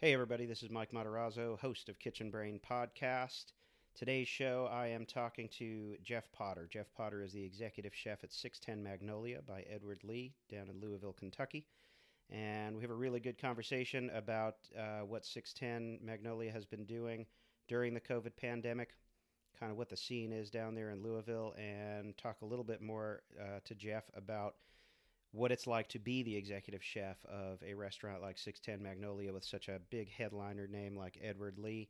Hey, everybody, this is Mike Matarazzo, host of Kitchen Brain Podcast. Today's show, I am talking to Jeff Potter. Jeff Potter is the executive chef at 610 Magnolia by Edward Lee down in Louisville, Kentucky. And we have a really good conversation about uh, what 610 Magnolia has been doing during the COVID pandemic, kind of what the scene is down there in Louisville, and talk a little bit more uh, to Jeff about what it's like to be the executive chef of a restaurant like 610 Magnolia with such a big headliner name like Edward Lee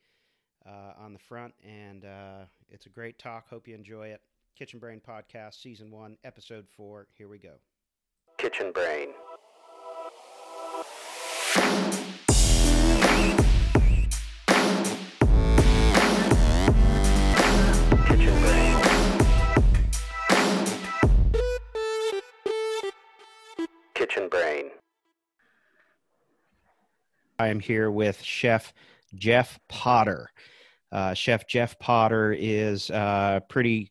uh, on the front. And uh, it's a great talk. Hope you enjoy it. Kitchen Brain Podcast, Season 1, Episode 4. Here we go. Kitchen Brain. I am here with Chef Jeff Potter. Uh, Chef Jeff Potter is a pretty,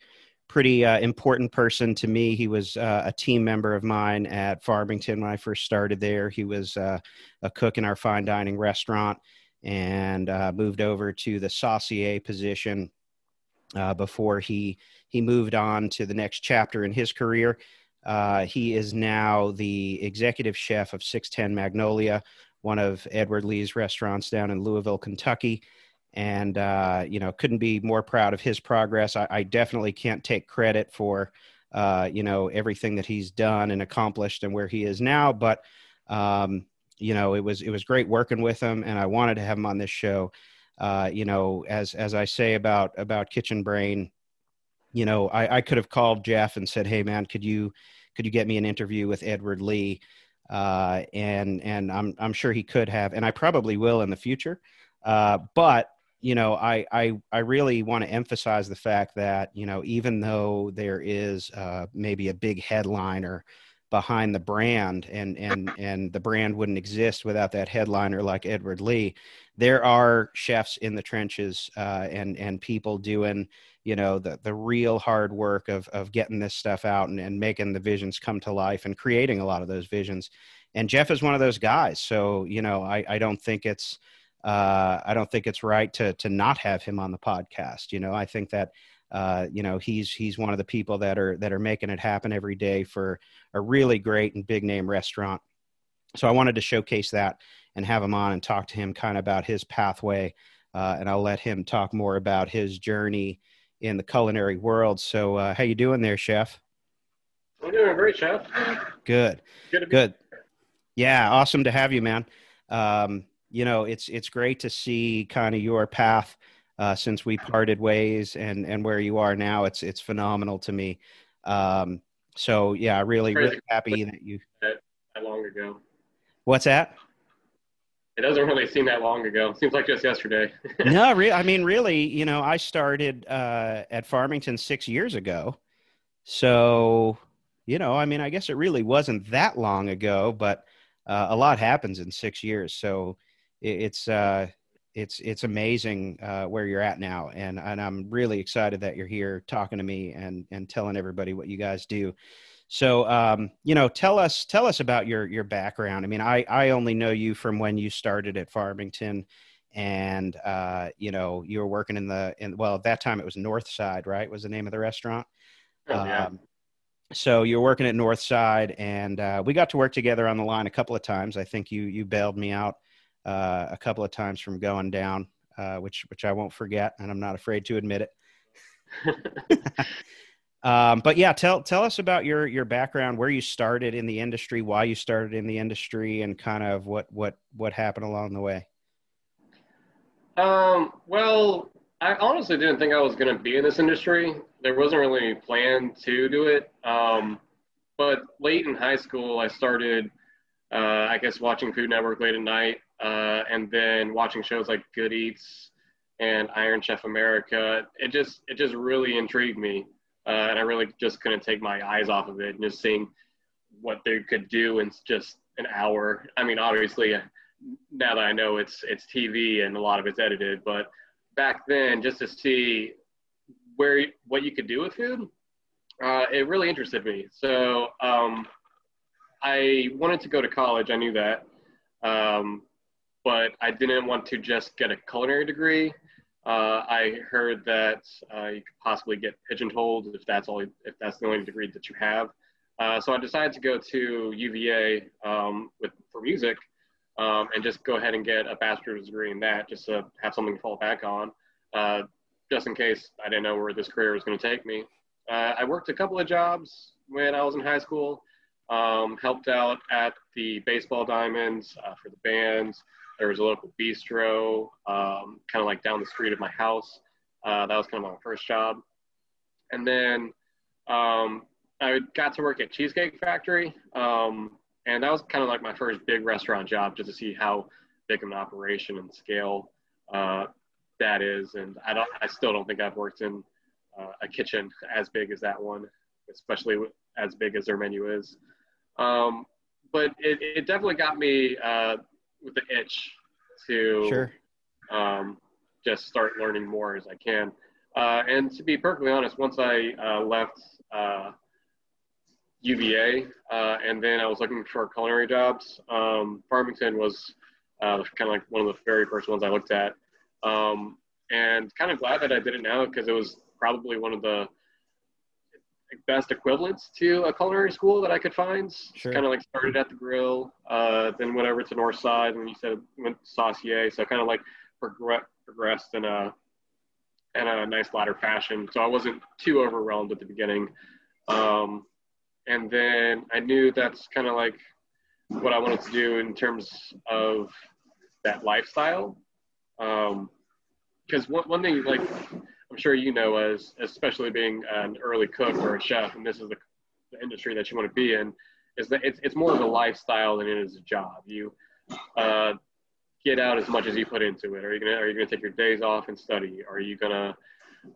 pretty uh, important person to me. He was uh, a team member of mine at Farmington when I first started there. He was uh, a cook in our fine dining restaurant and uh, moved over to the saucier position uh, before he he moved on to the next chapter in his career. Uh, he is now the executive chef of 610 Magnolia, one of Edward Lee's restaurants down in Louisville, Kentucky. And, uh, you know, couldn't be more proud of his progress. I, I definitely can't take credit for, uh, you know, everything that he's done and accomplished and where he is now. But, um, you know, it was, it was great working with him and I wanted to have him on this show. Uh, you know, as, as I say about, about Kitchen Brain, you know, I, I could have called Jeff and said, Hey man, could you, could you get me an interview with Edward Lee? Uh, and and I'm I'm sure he could have, and I probably will in the future. Uh, but you know, I I I really want to emphasize the fact that you know, even though there is uh, maybe a big headliner behind the brand, and and and the brand wouldn't exist without that headliner like Edward Lee, there are chefs in the trenches uh, and and people doing you know the the real hard work of of getting this stuff out and, and making the visions come to life and creating a lot of those visions. And jeff is one of those guys so you know i i don't think it's uh i don't think it's right to to not have him on the podcast you know? I think that uh, you know he's he's one of the people that are that are making it happen every day for a really great and big name restaurant. So i wanted to showcase that and have him on and talk to him kind of about his pathway uh, and i'll let him talk more about his journey in the culinary world. So, uh, how you doing there, chef? I'm doing great, chef. Good. Good. Good. Yeah, awesome to have you, man. Um, you know, it's it's great to see kind of your path uh, since we parted ways and and where you are now. It's it's phenomenal to me. Um, so yeah, really really happy that you. That long ago. What's that? It doesn't really seem that long ago. It Seems like just yesterday. no, re- I mean, really, you know, I started uh, at Farmington six years ago. So, you know, I mean, I guess it really wasn't that long ago, but uh, a lot happens in six years. So it, it's, uh, it's, it's amazing uh, where you're at now. And, and I'm really excited that you're here talking to me and, and telling everybody what you guys do. So, um, you know, tell us tell us about your your background. I mean, I I only know you from when you started at Farmington, and uh, you know, you were working in the in well at that time it was North Side, right? Was the name of the restaurant? Oh, yeah. Um, so you're working at North Side, and uh, we got to work together on the line a couple of times. I think you you bailed me out uh, a couple of times from going down, uh, which which I won't forget, and I'm not afraid to admit it. Um, but yeah, tell tell us about your your background, where you started in the industry, why you started in the industry, and kind of what what what happened along the way. um, well, I honestly didn't think I was going to be in this industry. There wasn't really any plan to do it. Um, but late in high school, I started, uh, I guess, watching Food Network late at night, uh, and then watching shows like Good Eats and Iron Chef America. It just it just really intrigued me uh, and I really just couldn't take my eyes off of it. And just seeing what they could do in just an hour. I mean, obviously, now that I know it's it's TV and a lot of it's edited, but back then, just to see where what you could do with food, uh, it really interested me. So um, I wanted to go to college. I knew that. Um, but I didn't want to just get a culinary degree. Uh, I heard that uh, you could possibly get pigeonholed if that's all if that's the only degree that you have. Uh, so I decided to go to UVA um, with for music um, and just go ahead and get a bachelor's degree in that, just to have something to fall back on, uh, just in case I didn't know where this career was going to take me. Uh, I worked a couple of jobs when I was in high school. Um, helped out at the baseball diamonds uh, for the bands. There was a local bistro, um, kind of like down the street of my house. Uh, that was kind of my first job. And then um, I got to work at Cheesecake Factory. Um, and that was kind of like my first big restaurant job just to see how big of an operation and scale uh, that is. And I don't, I still don't think I've worked in uh, a kitchen as big as that one, especially as big as their menu is. Um, but it, it definitely got me uh, with the itch to Sure. um, just start learning more as I can. Uh, and to be perfectly honest, once I uh, left uh, UVA uh, and then I was looking for culinary jobs, um, Farmington was uh, kind of like one of the very first ones I looked at. Um, and kind of glad that I did it now because it was probably one of the best equivalents to a culinary school that I could find. Sure. Kind of like started at the grill, uh, then went over to North Side, and then you said went to Saucier. So kind of like progr- progressed in a in a nice ladder fashion. So I wasn't too overwhelmed at the beginning. Um, and then I knew that's kind of like what I wanted to do in terms of that lifestyle. Because one, one thing, like I'm sure you know, as especially being an early cook or a chef, and this is the, the industry that you want to be in, is that it's, it's more of a lifestyle than it is a job. You uh, get out as much as you put into it. Are you gonna Are you gonna take your days off and study? Are you gonna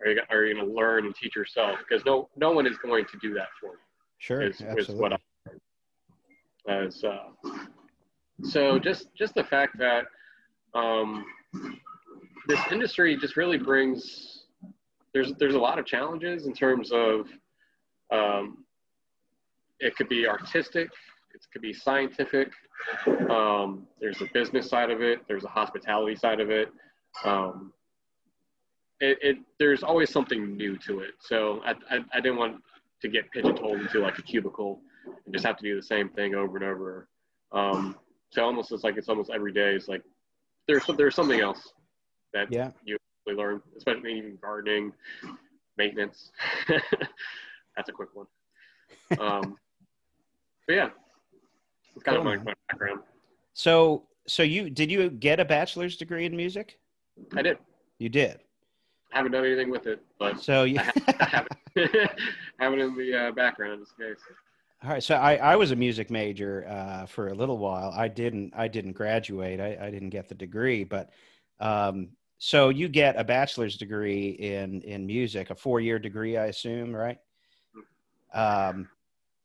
Are you, are you gonna learn and teach yourself? Because no no one is going to do that for you Sure. is, is Absolutely. what I as uh, so just just the fact that um, this industry just really brings there's there's a lot of challenges in terms of um, it could be artistic it could be scientific um, there's a business side of it there's a hospitality side of it um, it, it there's always something new to it so I, I, I didn't want to get pigeonholed into like a cubicle and just have to do the same thing over and over. Um, so almost it's like it's almost every day. It's like there's there's something else that Yeah. you really learn, especially even gardening, maintenance. That's a quick one. Um, but yeah, it's kind Cool, of my, my background. So, so you did you get a bachelor's degree in music? I did. You did. I haven't done anything with it, but So you. I have it, have it in the uh, background in this case. All right, so I, I was a music major uh, for a little while. I didn't I didn't graduate. I, I didn't get the degree, but um, so you get a bachelor's degree in in music, a four year degree, I assume, right? Um,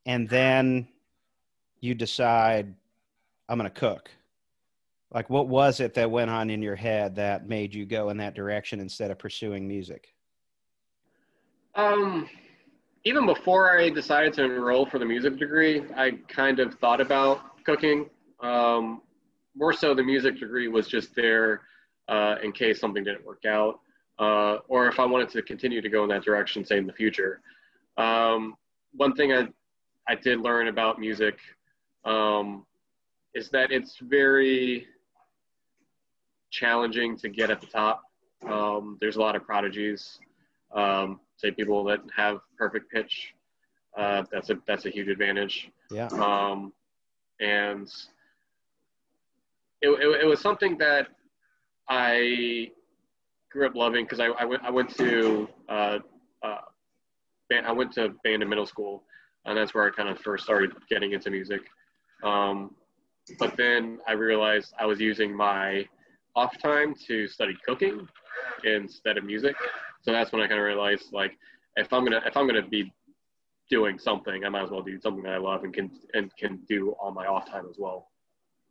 and then you decide I'm going to cook. Like, what was it that went on in your head that made you go in that direction instead of pursuing music? Um, even before I decided to enroll for the music degree, I kind of thought about cooking. Um, more so, the music degree was just there uh, in case something didn't work out, uh, or if I wanted to continue to go in that direction, say in the future. Um, one thing I, I did learn about music um, is that it's very challenging to get at the top. Um, there's a lot of prodigies. Um, say people that have perfect pitch. Uh, that's a that's a huge advantage. Yeah. Um, and it, it, it was something that I grew up loving because I, went I went to uh, uh, band, I went to band in middle school, and that's where I kind of first started getting into music. Um, but then I realized I was using my off time to study cooking instead of music. So that's when I kind of realized like if I'm gonna if I'm gonna be doing something, I might as well do something that I love and can and can do on my off time as well.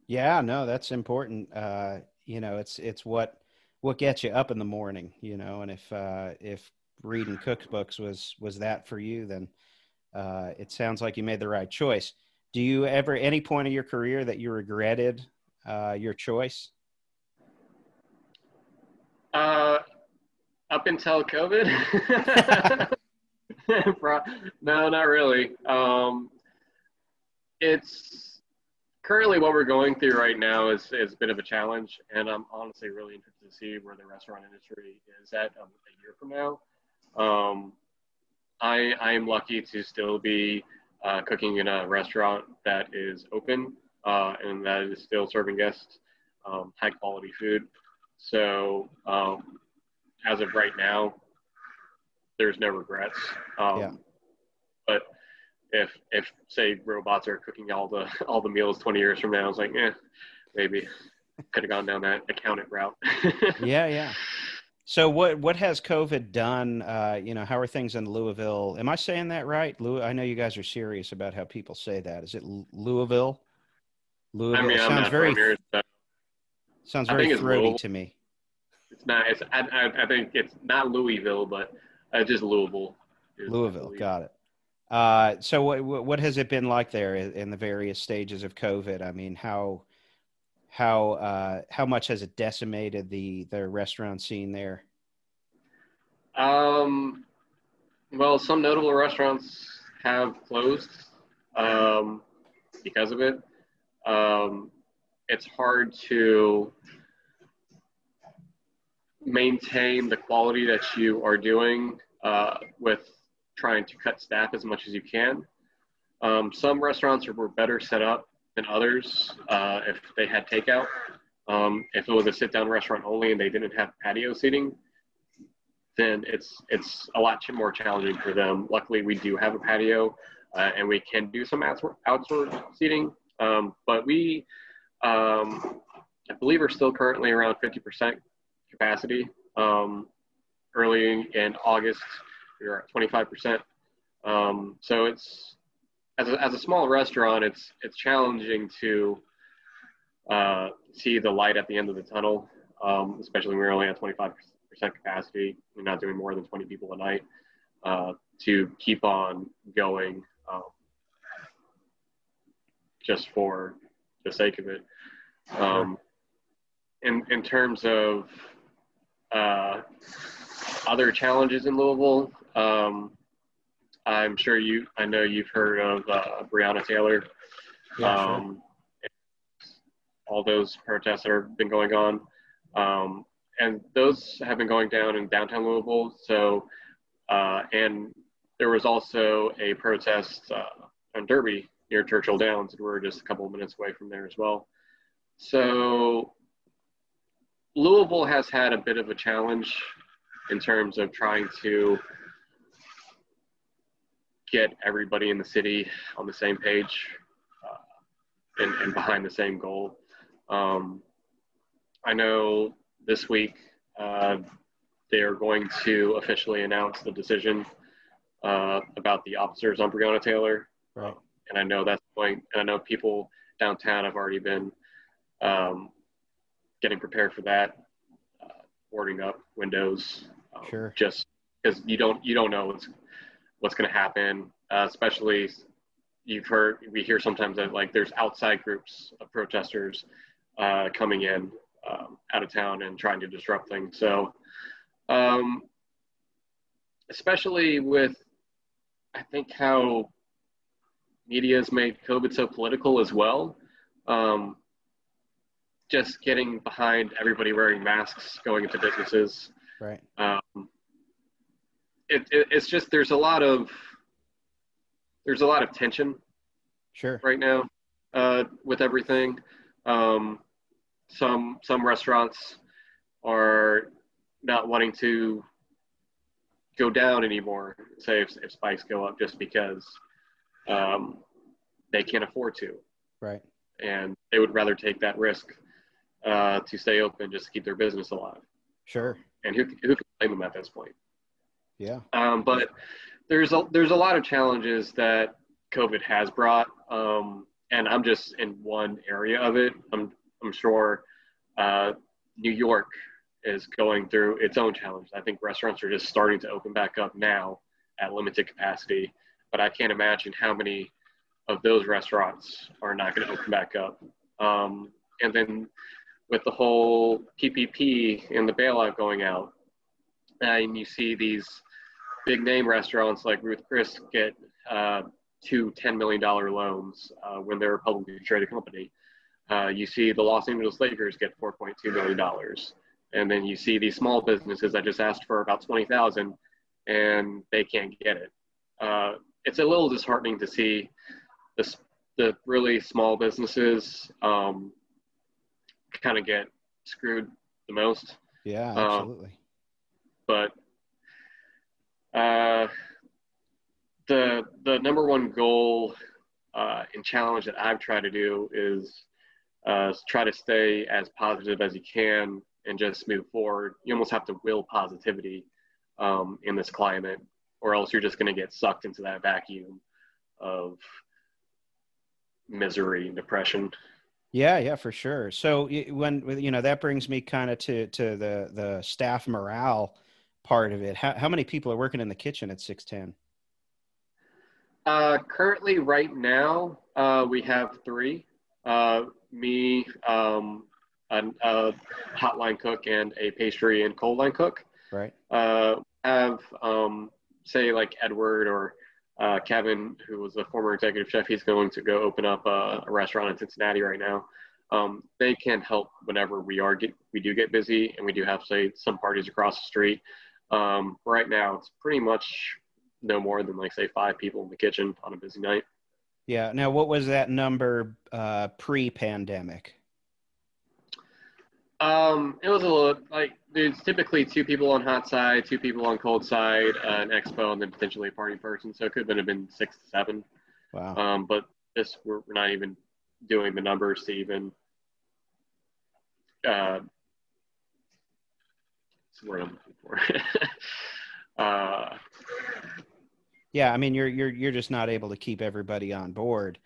Yeah, no, that's important. Uh, you know, it's it's what what gets you up in the morning, you know, and if uh if reading cookbooks was was that for you, then uh it sounds like you made the right choice. Do you ever any point of your career that you regretted uh your choice? Uh, up until COVID. no, not really. Um, it's currently what we're going through right now is, is a bit of a challenge, and I'm honestly really interested to see where the restaurant industry is at um, a year from now. Um, I I am lucky to still be uh, cooking in a restaurant that is open uh, and that is still serving guests um, high quality food. So um, as of right now, there's no regrets. Um, Yeah. But if if say robots are cooking all the all the meals 20 years from now, it's like, eh, maybe could have gone down that accountant route. Yeah, yeah. So what what has COVID done? Uh, you know, how are things in Louisville? Am I saying that right? Louis, I know you guys are serious about how people say that. Is it L- Louisville? I Louisville mean, sounds very here, so sounds very throaty to me. it's not. It's I, I, I think it's not Louisville, but uh, just Louisville. is- Louisville, got it. Uh, so what what has it been like there in in the various stages of COVID? I mean, how how uh, how much has it decimated the the restaurant scene there? Um, well, some notable restaurants have closed um, because of it. Um, it's hard to maintain the quality that you are doing uh, with trying to cut staff as much as you can. Um, some restaurants were better set up than others uh, if they had takeout. Um, if it was a sit-down restaurant only and they didn't have patio seating, then it's it's a lot more challenging for them. Luckily, we do have a patio, uh, and we can do some outdoor, outdoor seating. Um, but we, um, I believe, are still currently around 50% capacity. Um, early in August, were at 25%. Um, so it's as a, as a small restaurant, it's it's challenging to uh, see the light at the end of the tunnel, um, especially when we're only at 25% capacity. We're not doing more than 20 people a night uh, to keep on going um, just for the sake of it. Um, in, in terms of uh, other challenges in Louisville, um, I'm sure you, I know you've heard of uh, Breonna Taylor. Yeah, sure. um, all those protests that have been going on. Um, and those have been going down in downtown Louisville. So, uh, and there was also a protest uh, on Derby near Churchill Downs, and we're just a couple of minutes away from there as well. So, Louisville has had a bit of a challenge in terms of trying to get everybody in the city on the same page uh, and, and behind the same goal. Um, I know this week uh, they are going to officially announce the decision uh, about the officers on Breonna Taylor. Right. And I know that's going, and I know people downtown have already been um, getting prepared for that, uh, boarding up windows, um, Sure. just because you don't you don't know what's what's going to happen, uh, especially you've heard we hear sometimes that like there's outside groups of protesters uh, coming in um, out of town and trying to disrupt things. So, um, especially with I think how media has made COVID so political as well. Um, just getting behind everybody wearing masks going into businesses. Right. Um, it, it, it's just there's a lot of there's a lot of tension Sure. right now uh, with everything. Um, some some restaurants are not wanting to go down anymore. Say if, if spikes go up just because um, they can't afford to, Right. and they would rather take that risk uh, to stay open just to keep their business alive. Sure. And who who can blame them at this point? Yeah. Um, but there's a there's a lot of challenges that COVID has brought, um, and I'm just in one area of it. I'm I'm sure uh, New York is going through its own challenge. I think restaurants are just starting to open back up now at limited capacity, but I can't imagine how many of those restaurants are not going to open back up. Um, and then with the whole PPP and the bailout going out, and you see these big name restaurants like Ruth Chris get uh, two $10 million loans uh, when they're a publicly traded company. Uh, you see the Los Angeles Lakers get $4.2 million. And then you see these small businesses that just asked for about 20,000 and they can't get it. Uh, it's a little disheartening to see the, the really small businesses um, kind of get screwed the most. Yeah, Um, absolutely. but uh, the the number one goal uh, and challenge that I've tried to do is uh, try to stay as positive as you can and just move forward. You almost have to will positivity um, in this climate, or else you're just going to get sucked into that vacuum of misery and depression. Yeah, yeah, for sure. So when you know that brings me kind of to to the the staff morale part of it. How how many people are working in the kitchen at six ten? Uh, currently, right now, uh, we have three. Uh, me, um, a, a hotline cook, and a pastry and cold line cook. Right. Uh, have um, say like Edward or uh, Kevin, who was a former executive chef. He's going to go open up a, a restaurant in Cincinnati right now. Um, they can help whenever we are get we do get busy, and we do have say some parties across the street. Um, right now, it's pretty much no more than like say five people in the kitchen on a busy night. Yeah. Now, what was that number uh, pre-pandemic? Um, it was a little like there's typically two people on hot side, two people on cold side, uh, an expo, and then potentially a party person. So it could have been six to seven. Wow. Um, but this we're, we're not even doing the numbers to even. Uh, what's the word I'm looking for? uh, Yeah, I mean, you're you're you're just not able to keep everybody on board.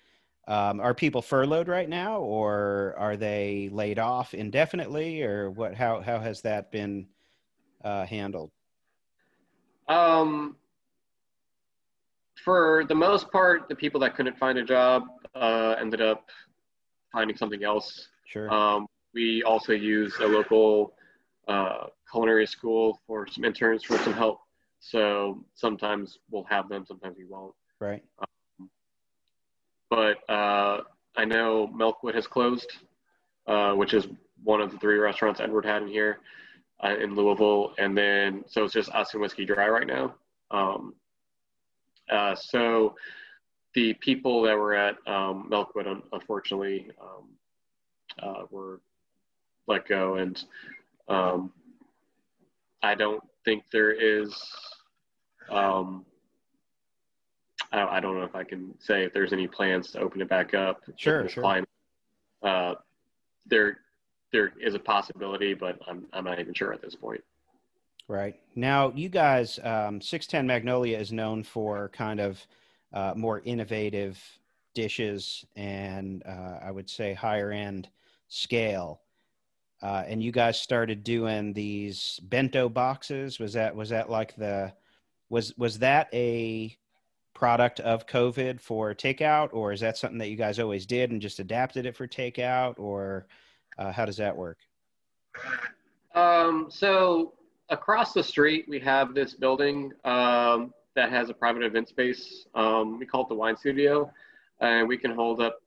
Um, are people furloughed right now, or are they laid off indefinitely, or what? How how has that been uh, handled? Um, for the most part, the people that couldn't find a job uh, ended up finding something else. Sure. Um, we also use a local uh, culinary school for some interns for some help. So sometimes we'll have them, sometimes we won't. right. But uh, I know Milkwood has closed, uh, which is one of the three restaurants Edward had in here uh, in Louisville. And then, so it's just us and Whiskey Dry right now. Um, uh, so the people that were at um, Milkwood, un- unfortunately, um, uh, were let go. And um, I don't think there is. I, I don't know if I can say if there's any plans to open it back up. Sure, sure. climate. Uh, there, there is a possibility, but I'm, I'm not even sure at this point. Right. Now, you guys, um, 610 Magnolia is known for kind of uh, more innovative dishes and uh, I would say higher end scale. Uh, and you guys started doing these bento boxes. Was that was that like the was was that a product of COVID for takeout, or is that something that you guys always did and just adapted it for takeout, or uh, how does that work? Um, so across the street, we have this building um, that has a private event space. Um, we call it the Wine Studio, and we can hold up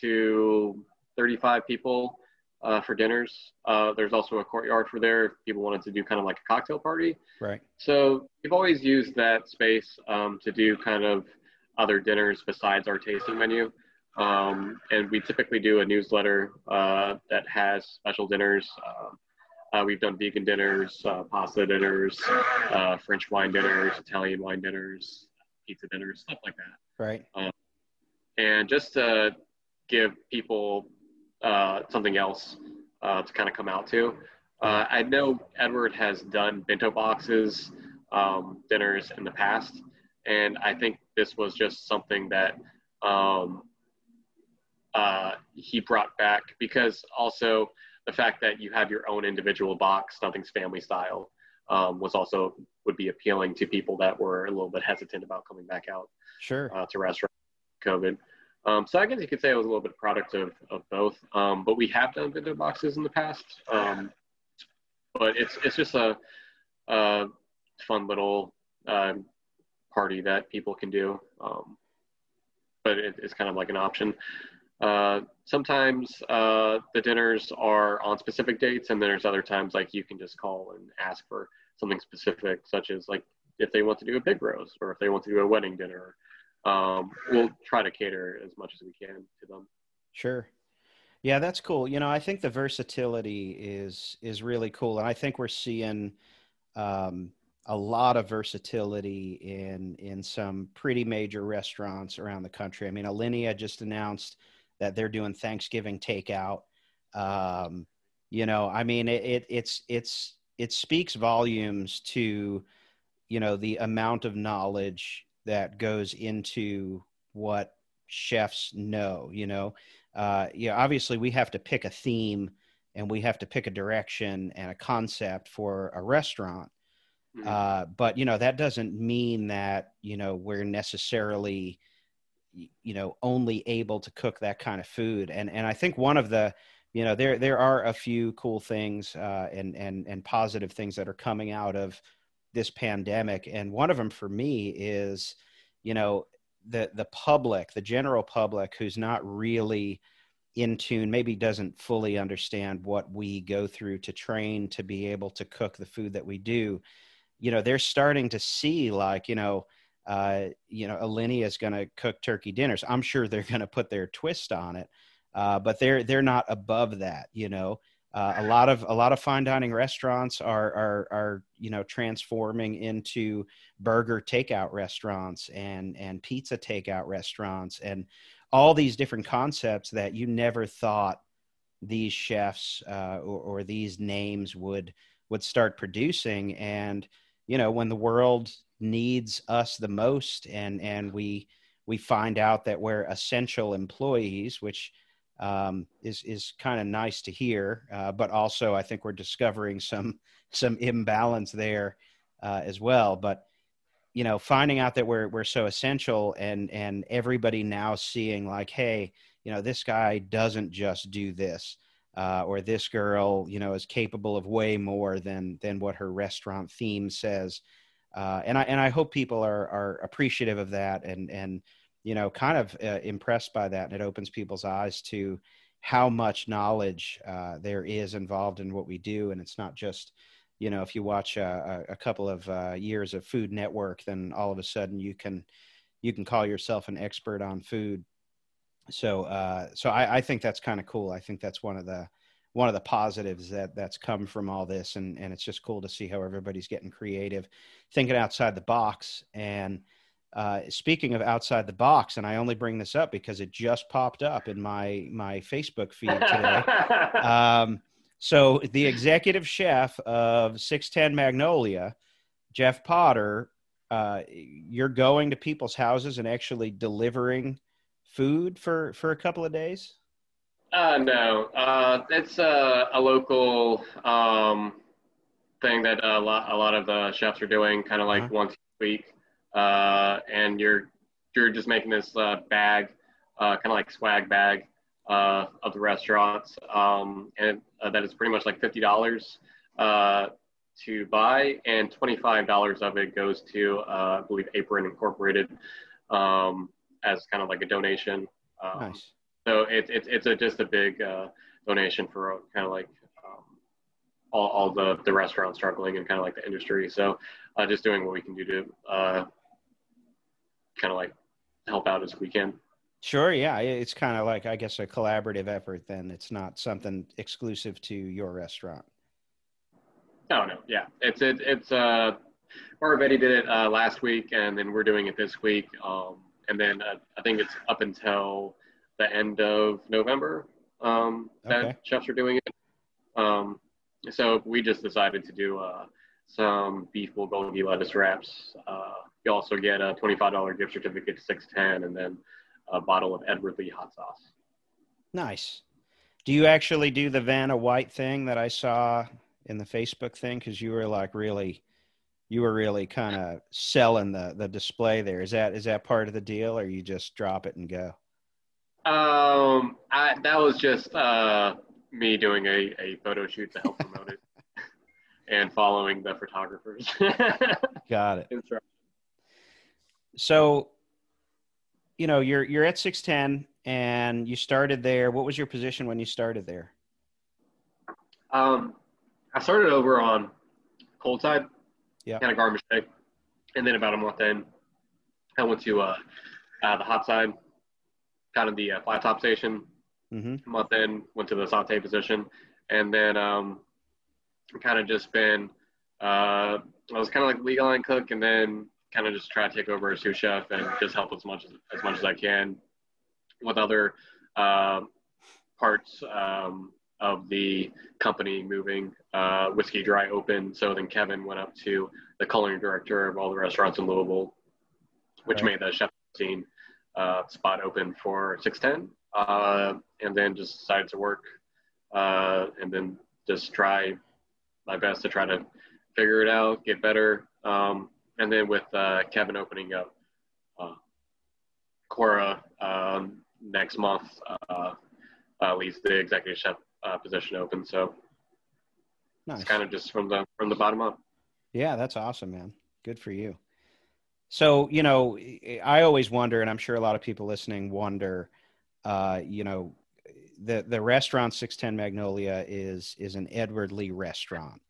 to 35 people uh, for dinners. Uh, there's also a courtyard for there if people wanted to do kind of like a cocktail party. Right. So we've always used that space um, to do kind of other dinners besides our tasting menu. Um, and we typically do a newsletter uh, that has special dinners. Um, uh, we've done vegan dinners, uh, pasta dinners, uh, French wine dinners, Italian wine dinners, pizza dinners, stuff like that. Right. And just to give people uh, something else uh, to kind of come out to. Uh, I know Edward has done bento boxes um, dinners in the past, and I think this was just something that um, uh, he brought back because also the fact that you have your own individual box, nothing's family style, um, was also would be appealing to people that were a little bit hesitant about coming back out Sure. uh, to restaurant COVID. Um, so I guess you could say it was a little bit product of, of both. Um, but we have done bento boxes in the past. Um, but it's it's just a, a fun little um, party that people can do. Um, but it, it's kind of like an option. Uh, sometimes uh, the dinners are on specific dates, and there's other times like you can just call and ask for something specific, such as like if they want to do a big roast or if they want to do a wedding dinner. Um, we'll try to cater as much as we can to them. Sure. Yeah, that's cool. You know, I think the versatility is is really cool, and I think we're seeing um, a lot of versatility in in some pretty major restaurants around the country. I mean, Alinea just announced that they're doing Thanksgiving takeout. Um, you know, I mean, it, it it's it's it speaks volumes to you know the amount of knowledge that goes into what chefs know. You know, uh, yeah, obviously we have to pick a theme and we have to pick a direction and a concept for a restaurant. Mm-hmm. Uh, but you know that doesn't mean that you know we're necessarily you know only able to cook that kind of food. And and I think one of the you know there there are a few cool things uh, and and and positive things that are coming out of this pandemic. And one of them for me is you know the the public, the general public, who's not really in tune, maybe doesn't fully understand what we go through to train to be able to cook the food that we do. You know, they're starting to see like, you know, uh, you know, Alinea is going to cook turkey dinners. I'm sure they're going to put their twist on it, uh, but they're they're not above that. You know, uh, a lot of a lot of fine dining restaurants are are are you know transforming into burger takeout restaurants and and pizza takeout restaurants and all these different concepts that you never thought these chefs uh, or, or these names would would start producing. And you know when the world needs us the most and and we we find out that we're essential employees which um, is is kind of nice to hear. Uh, but also, I think we're discovering some some imbalance there uh, as well. But you know, finding out that we're we're so essential, and and everybody now seeing like, hey, you know, this guy doesn't just do this. Uh, or this girl, you know, is capable of way more than than what her restaurant theme says, uh, and I and I hope people are are appreciative of that and and you know, kind of uh, impressed by that. And it opens people's eyes to how much knowledge uh, there is involved in what we do. And it's not just, you know, if you watch a, a couple of uh, years of Food Network, then all of a sudden you can you can call yourself an expert on food. So, uh, so I, I think that's kind of cool. I think that's one of the one of the positives that that's come from all this, and and it's just cool to see how everybody's getting creative, thinking outside the box, and uh, speaking of outside the box, and I only bring this up because it just popped up in my my Facebook feed today. um, so the executive chef of 610 Magnolia, Jeff Potter, uh, you're going to people's houses and actually delivering food for for a couple of days. Uh, no, uh, it's a, a local um, thing that a lot a lot of the chefs are doing, kind of like uh-huh. once a week uh, and you're you're just making this uh, bag, uh, kind of like swag bag uh, of the restaurants, um, and uh, that is pretty much like fifty dollars uh, to buy, and twenty five dollars of it goes to I believe Apron Incorporated um, as kind of like a donation. Um, nice. So it's it's it's a, just a big donation for kind of like um, all, all the, the restaurants struggling and kind of like the industry. So uh, just doing what we can do to uh, kind of like help out as we can. Sure. Yeah. It's kind of like, I guess, a collaborative effort then. It's not something exclusive to your restaurant. No, no. Yeah. It's, it, it's, uh, Marvetti did it uh, last week and then we're doing it this week. Um, and then uh, I think it's up until the end of November um, that okay. chefs are doing it. Um, so we just decided to do uh, some beef bulgogi lettuce wraps uh, you also get a $25 gift certificate to 610 and then a bottle of Edward Lee hot sauce. Nice. Do you actually do the Vanna White thing that I saw in the Facebook thing? Because you were like really, you were really kind of selling the the display there. Is that is that part of the deal, or you just drop it and go? Um, I, that was just uh, me doing a, a photo shoot to help promote it and following the photographers. Got it. So, you know, you're you're at 610 and you started there. What was your position when you started there? Um, I started over on cold side, Yeah. kind of garde manger, and then about a month in, I went to uh, uh, the hot side, kind of the uh, flat top station. Mm-hmm. A month in, went to the saute position, and then um, kind of just been. Uh, I was kind of like legal line cook, and then kind of just try to take over as sous chef and just help as much as, as much as I can with other uh, parts um, of the company moving. Uh, Whiskey Dry open, so then Kevin went up to the culinary director of all the restaurants in Louisville, which Right. made the chef scene uh, spot open for 610, uh, and then just decided to work uh, and then just try my best to try to figure it out, get better. Um, and then with uh, Kevin opening up uh, Cora um, next month, uh, uh, leaves the executive chef uh, position open. So Nice. it's kind of just from the from the bottom up. Yeah, that's awesome, man. Good for you. So, you know, I always wonder, and I'm sure a lot of people listening wonder, uh, you know, the the restaurant 610 Magnolia is is an Edward Lee restaurant,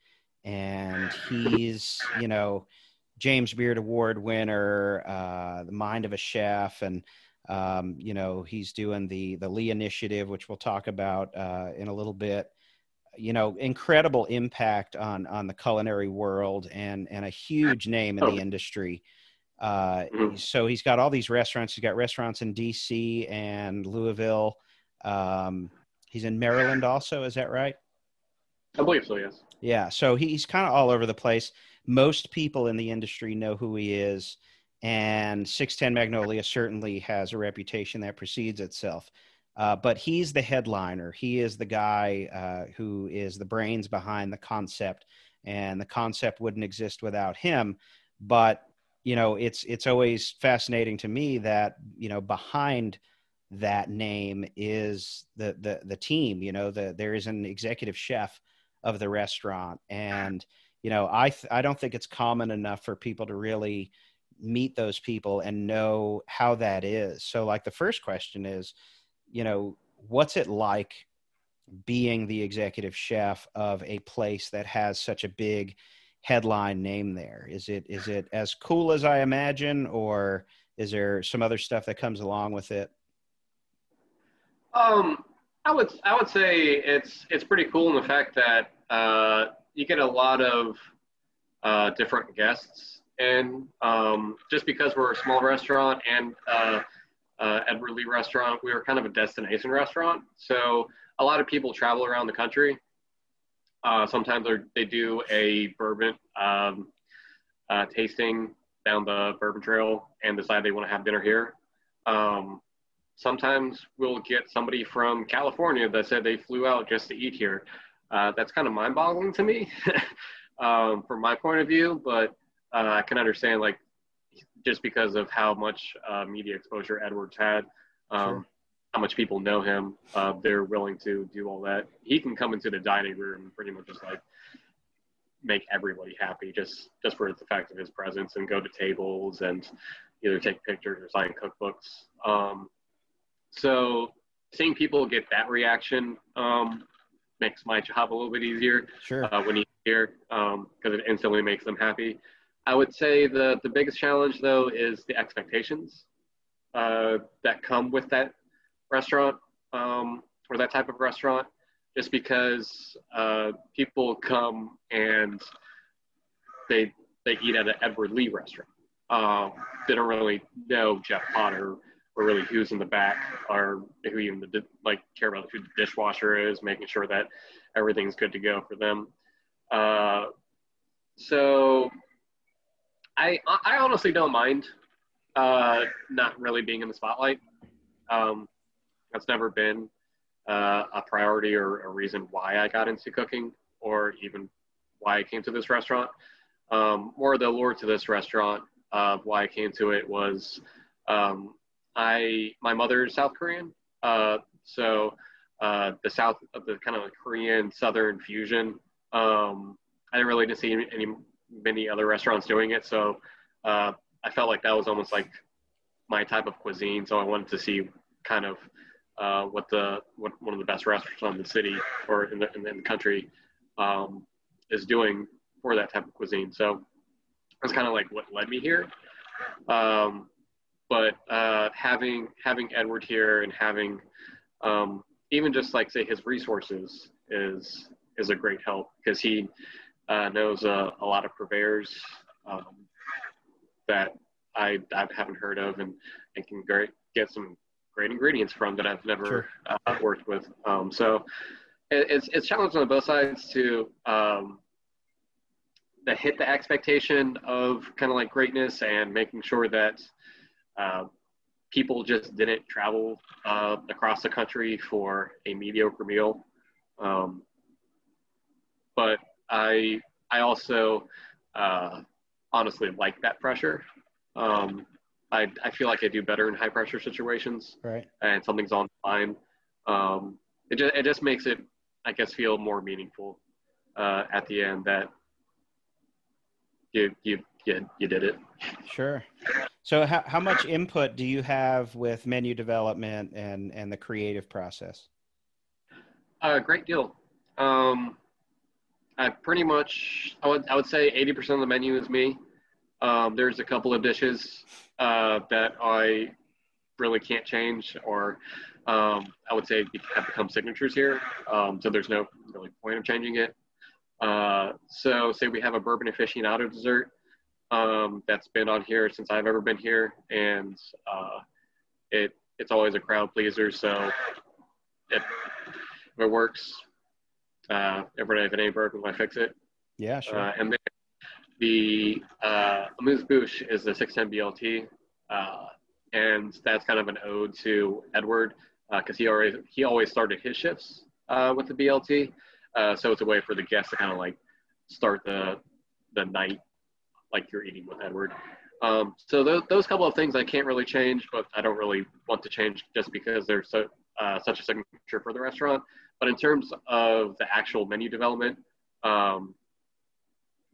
and he's you know James Beard Award winner, uh, the mind of a chef, and um, you know he's doing the the Lee Initiative, which we'll talk about uh, in a little bit. You know incredible impact on on the culinary world and and a huge name in the industry. Uh Mhm. so he's got all these restaurants. He's got restaurants in dc and louisville um he's in maryland also is that right I believe so. Yes. yeah so he's kind of all over the place most people in the industry know who he is and 610 magnolia certainly has a reputation that precedes itself uh, but he's the headliner he is the guy uh, who is the brains behind the concept and the concept wouldn't exist without him but you know it's it's always fascinating to me that you know behind that name is the the the team you know the there is an executive chef of the restaurant. And you know i th- i don't think it's common enough for people to really meet those people and know how that is. So like the first question is you know what's it like being the executive chef of a place that has such a big headline name there? Is it is it as cool as i imagine or is there some other stuff that comes along with it Um, I would I would say it's it's pretty cool in the fact that uh, you get a lot of uh, different guests, and um, just because we're a small restaurant and uh, uh, Edward Lee restaurant, we were kind of a destination restaurant. So a lot of people travel around the country. Uh, sometimes they do a bourbon um, uh, tasting down the Bourbon Trail and decide they want to have dinner here. Um, sometimes we'll get somebody from California that said they flew out just to eat here. Uh, that's kind of mind-boggling to me, um, from my point of view. But uh, I can understand, like, just because of how much uh, media exposure Edwards had, um, Sure. how much people know him, uh, they're willing to do all that. He can come into the dining room and pretty much just like make everybody happy, just just for the fact of his presence, and go to tables and either take pictures or sign cookbooks. Um, so seeing people get that reaction um, makes my job a little bit easier sure uh, when he's here because it instantly makes them happy. I would say the the biggest challenge though is the expectations uh, that come with that restaurant um, or that type of restaurant. Just because uh, people come and they they eat at an Edward Lee restaurant, um, they don't really know Jeff Potter or really who's in the back or who even the like care about who the dishwasher is, making sure that everything's good to go for them. Uh, so I I honestly don't mind uh, not really being in the spotlight. Um, that's never been uh, a priority or a reason why I got into cooking or even why I came to this restaurant. Um, more the allure to this restaurant of why I came to it was um, I my mother is South Korean Uh, so uh, the south of the kind of Korean Southern fusion. Um, I didn't really didn't see any many other restaurants doing it, so uh, I felt like that was almost like my type of cuisine. So I wanted to see kind of uh, what the what one of the best restaurants in the city or in the, in the country um, is doing for that type of cuisine. So that's kind of like what led me here. Um, but uh, having having Edward here and having um, even just like say his resources is is a great help because he uh, knows a, a, lot of purveyors um, that I, I haven't heard of and, and can great, get some great ingredients from that I've never sure. uh, worked with. Um, so it, it's, it's challenging on both sides to um, to hit the expectation of kind of like greatness and making sure that uh, people just didn't travel uh, across the country for a mediocre meal. Um, but I I also uh, honestly like that pressure. Um, I I feel like I do better in high pressure situations. Right. And something's on line. Um, it just it just makes it I guess feel more meaningful uh, at the end that you you you, you did it. Sure. So how how much input do you have with menu development and and the creative process? A great deal. Um, I pretty much, I would, I would say 80% of the menu is me. Um, there's a couple of dishes uh, that I really can't change, or um, I would say have become signatures here. Um, so there's no really point of changing it. Uh, so say we have a bourbon aficionado dessert um, that's been on here since I've ever been here, and uh, it it's always a crowd pleaser. So if, if it works, uh, every day if it ain't broken, why fix it? Yeah, sure. Uh, and then the uh, amuse bouche is the 610 BLT, uh, and that's kind of an ode to Edward because uh, he always he always started his shifts uh, with the BLT, uh, so it's a way for the guests to kind of like start the the night like you're eating with Edward. Um, so those, those couple of things I can't really change, but I don't really want to change just because they're so uh, such a signature for the restaurant. But in terms of the actual menu development, um,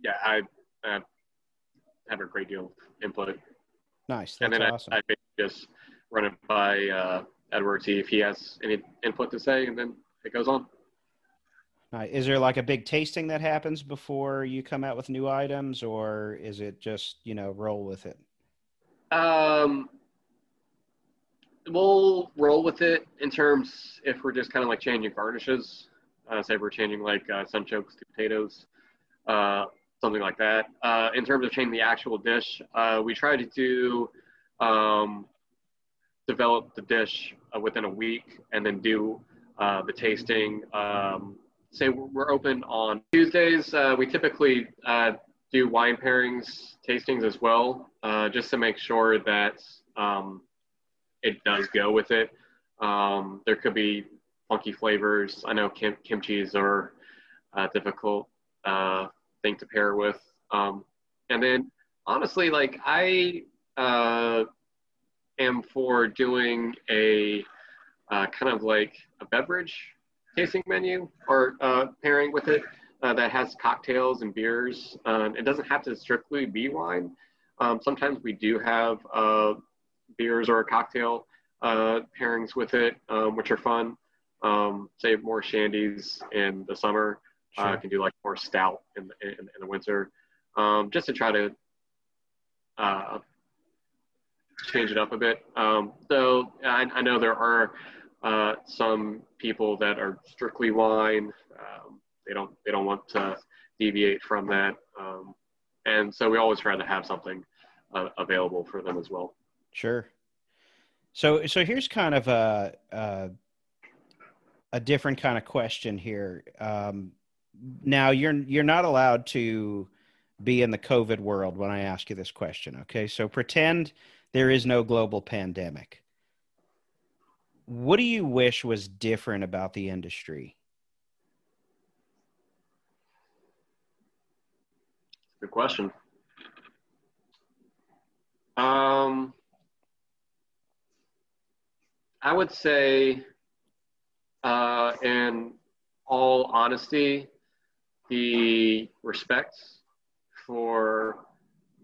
yeah, I, I, have a great deal of input. Nice. That's and then awesome. I, I just run it by uh, Edward, see if he has any input to say, and then it goes on. Nice. Is there like a big tasting that happens before you come out with new items, or is it just you know roll with it? Um, we'll roll with it in terms if we're just kind of like changing garnishes. Uh, say we're changing like uh, sunchokes to potatoes, uh, something like that. Uh, in terms of changing the actual dish, uh, we try to do um, develop the dish uh, within a week and then do uh, the tasting. Um, say we're open on Tuesdays. we typically do wine pairings tastings as well, just to make sure that um, it does go with it. Um, there could be funky flavors. I know kim- kimchi's are a difficult uh, thing to pair with. Um, and then honestly, like I uh, am for doing a uh, kind of like a beverage tasting menu or uh, pairing with it uh, that has cocktails and beers. Um, it doesn't have to strictly be wine. Um, sometimes we do have uh, beers or a cocktail uh, pairings with it, um, which are fun. Um, say more shandies in the summer. Uh, sure. Can do like more stout in the, in, in the winter, um, just to try to uh, change it up a bit. Um, so I, I, know there are uh, some people that are strictly wine. Um, they don't they don't want to deviate from that, um, and so we always try to have something uh, available for them as well. Sure. So, so here's kind of a a, a different kind of question here. Um, now, you're you're not allowed to be in the COVID world when I ask you this question. Okay, so pretend there is no global pandemic. What do you wish was different about the industry? Good question. Um, I would say, uh, in all honesty, the respect for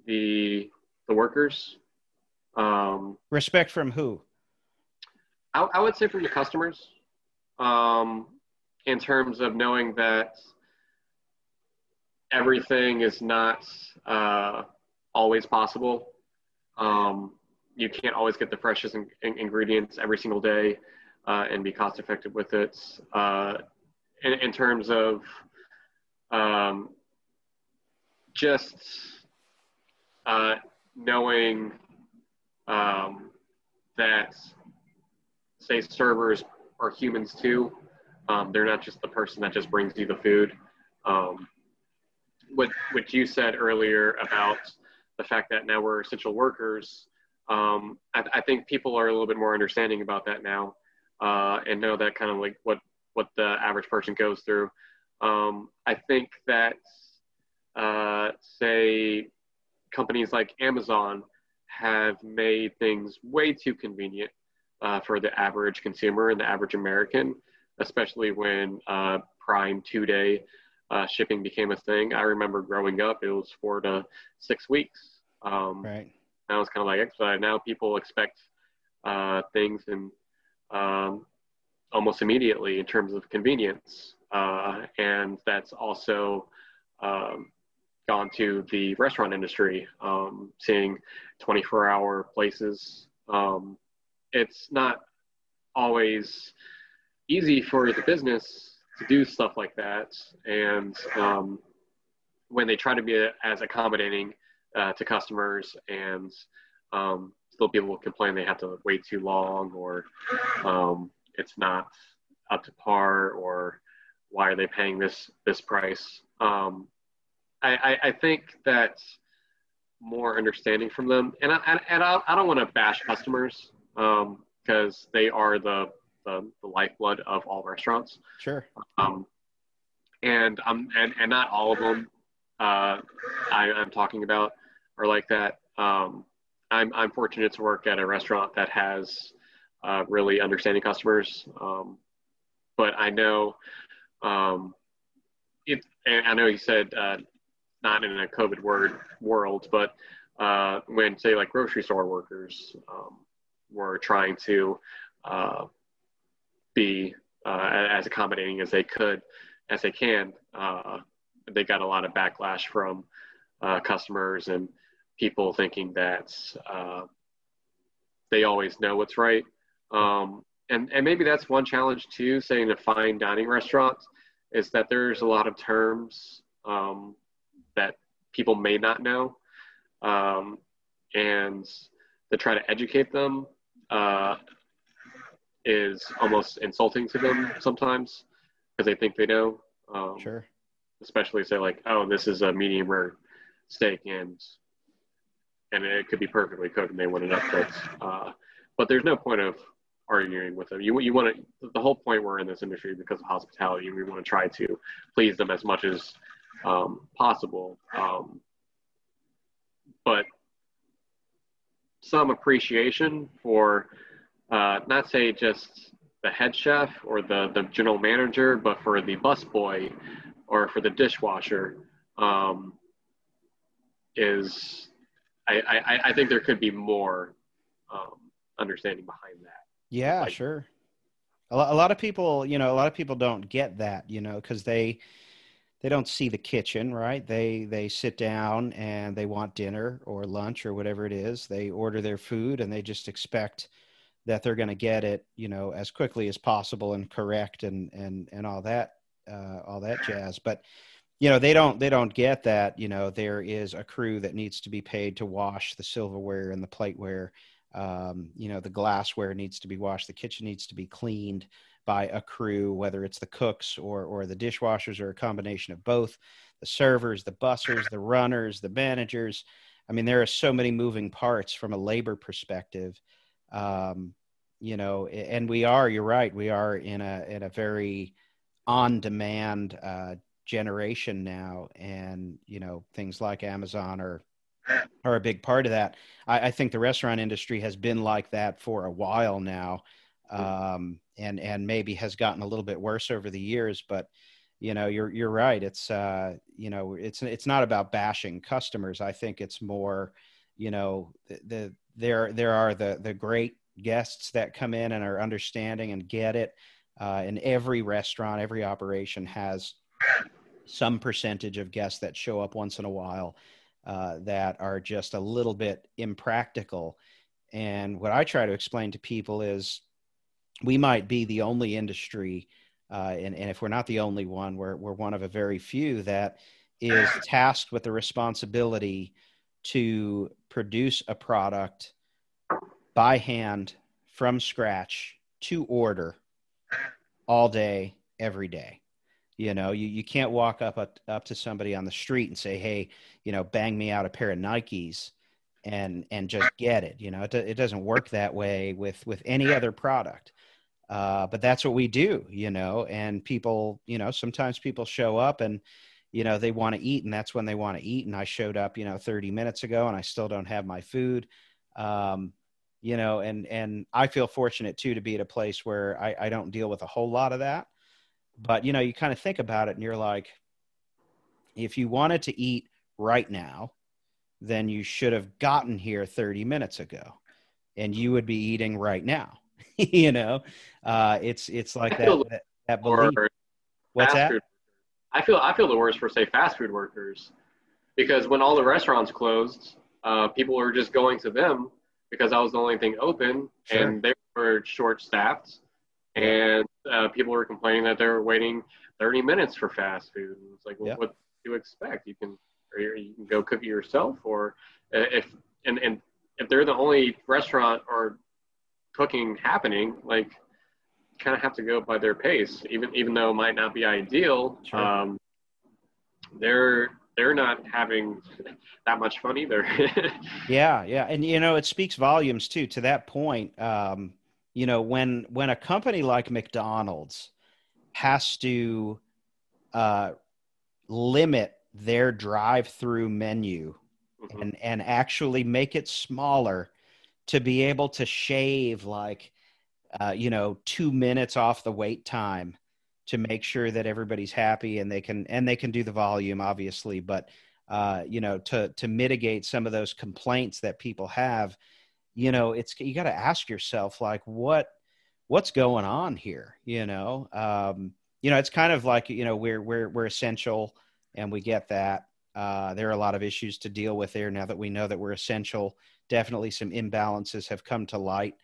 the the workers. Um, Respect from who? I, I would say from the customers, um, in terms of knowing that everything is not uh, always possible. Um, you can't always get the freshest in, in, ingredients every single day uh, and be cost effective with it. Uh, in, in, terms of um, just uh, knowing um, that, say, servers are humans too. Um, they're not just the person that just brings you the food. Um, what what you said earlier about the fact that now we're essential workers, um, I, I, think people are a little bit more understanding about that now, uh, and know that kind of like what what the average person goes through. Um, I think that uh, say companies like Amazon have made things way too convenient uh, for the average consumer and the average American, especially when uh, Prime two day uh, shipping became a thing. I remember growing up, it was four to six weeks. Um, right. Now it's kind of like expedited. Now people expect uh, things and um, almost immediately in terms of convenience, uh, and that's also um, gone to the restaurant industry, um, seeing 24-hour places. Um, it's not always easy for the business to do stuff like that. And um, when they try to be as accommodating uh, to customers and um, still people complain they have to wait too long or um, it's not up to par or why are they paying this this price um, I, I, I, think that more understanding from them and I, and I, I don't want to bash customers because um, they are the the, the lifeblood of all restaurants. Sure. Um, and um, and and not all of them uh, I, I'm talking about are like that. Um, I'm I'm fortunate to work at a restaurant that has uh, really understanding customers. Um, but I know um, it. And I know you said uh, not in a COVID word world, but uh, when say like grocery store workers um, were trying to uh, be uh, as accommodating as they could, as they can. Uh, they got a lot of backlash from uh, customers and people thinking that uh, they always know what's right. Um, and, and maybe that's one challenge too, saying in a fine dining restaurant, is that there's a lot of terms um, that people may not know. Um, and to try to educate them uh, is almost insulting to them sometimes because they think they know. Um, sure. Especially say like, oh, this is a medium rare steak and and it could be perfectly cooked and they want it up cooked. Uh, but there's no point of arguing with them. You you want to the whole point we're in this industry because of hospitality. We want to try to please them as much as um, possible. Um, but some appreciation for uh, not say just the head chef or the, the general manager, but for the busboy or for the dishwasher um, is I, I, I, think there could be more um, understanding behind that. Yeah, like, sure. A lot, a lot of people, you know, a lot of people don't get that, you know, because they they don't see the kitchen, right? They they sit down and they want dinner or lunch or whatever it is. They order their food and they just expect that they're going to get it, you know, as quickly as possible and correct and and and all that uh, all that jazz. But you know, they don't they don't get that. You know, there is a crew that needs to be paid to wash the silverware and the plateware. Um, you know, the glassware needs to be washed. The kitchen needs to be cleaned by a crew, whether it's the cooks or or the dishwashers or a combination of both. The servers, the bussers, the runners, the managers. I mean, there are so many moving parts from a labor perspective um, you know and we are you're right we are in a in a very on demand uh, generation now and you know things like amazon are are a big part of that I, I, think the restaurant industry has been like that for a while now um, and and maybe has gotten a little bit worse over the years. But you know, you're you're right. It's uh, you know, it's it's not about bashing customers. I think it's more, you know, the, the there there are the the great guests that come in and are understanding and get it. Uh, and every restaurant, every operation has some percentage of guests that show up once in a while uh, that are just a little bit impractical. And what I try to explain to people is we might be the only industry, uh, and, and if we're not the only one, we're, we're one of a very few that is tasked with the responsibility to produce a product by hand from scratch to order all day, every day. You know, you, you can't walk up, up up to somebody on the street and say, "Hey, you know, bang me out a pair of Nikes," and and just get it. You know, it, it doesn't work that way with with any other product. Uh, but that's what we do, you know. And people, you know, sometimes people show up and you know they want to eat, and that's when they want to eat. And I showed up, you know, 30 minutes ago, and I still don't have my food. Um, you know, and and I feel fortunate too to be at a place where I, I don't deal with a whole lot of that but you know you kind of think about it and you're like if you wanted to eat right now then you should have gotten here 30 minutes ago and you would be eating right now you know uh, it's it's like that, that, that belief what's that food. i feel i feel the worst for say fast food workers because when all the restaurants closed uh, people were just going to them because that was the only thing open sure. and they were short staffed and uh, people were complaining that they were waiting 30 minutes for fast food. And it's like, well, what do you expect? You can, you can go cook it yourself, or uh, if and and if they're the only restaurant or cooking happening, like, kind of have to go by their pace, even even though it might not be ideal. Sure. Um, they're they're not having that much fun either. yeah, yeah, and you know it speaks volumes too. To that point, um, you know when when a company like mcdonald's has to uh, limit their drive-through menu mm-hmm. and and actually make it smaller to be able to shave like uh, you know two minutes off the wait time to make sure that everybody's happy and they can and they can do the volume obviously but uh, you know to to mitigate some of those complaints that people have you know it's you got to ask yourself like what what's going on here you know? Um you know it's kind of like you know we're we're we're essential and we get that. Uh there are a lot of issues to deal with there now that we know that we're essential definitely some imbalances have come to light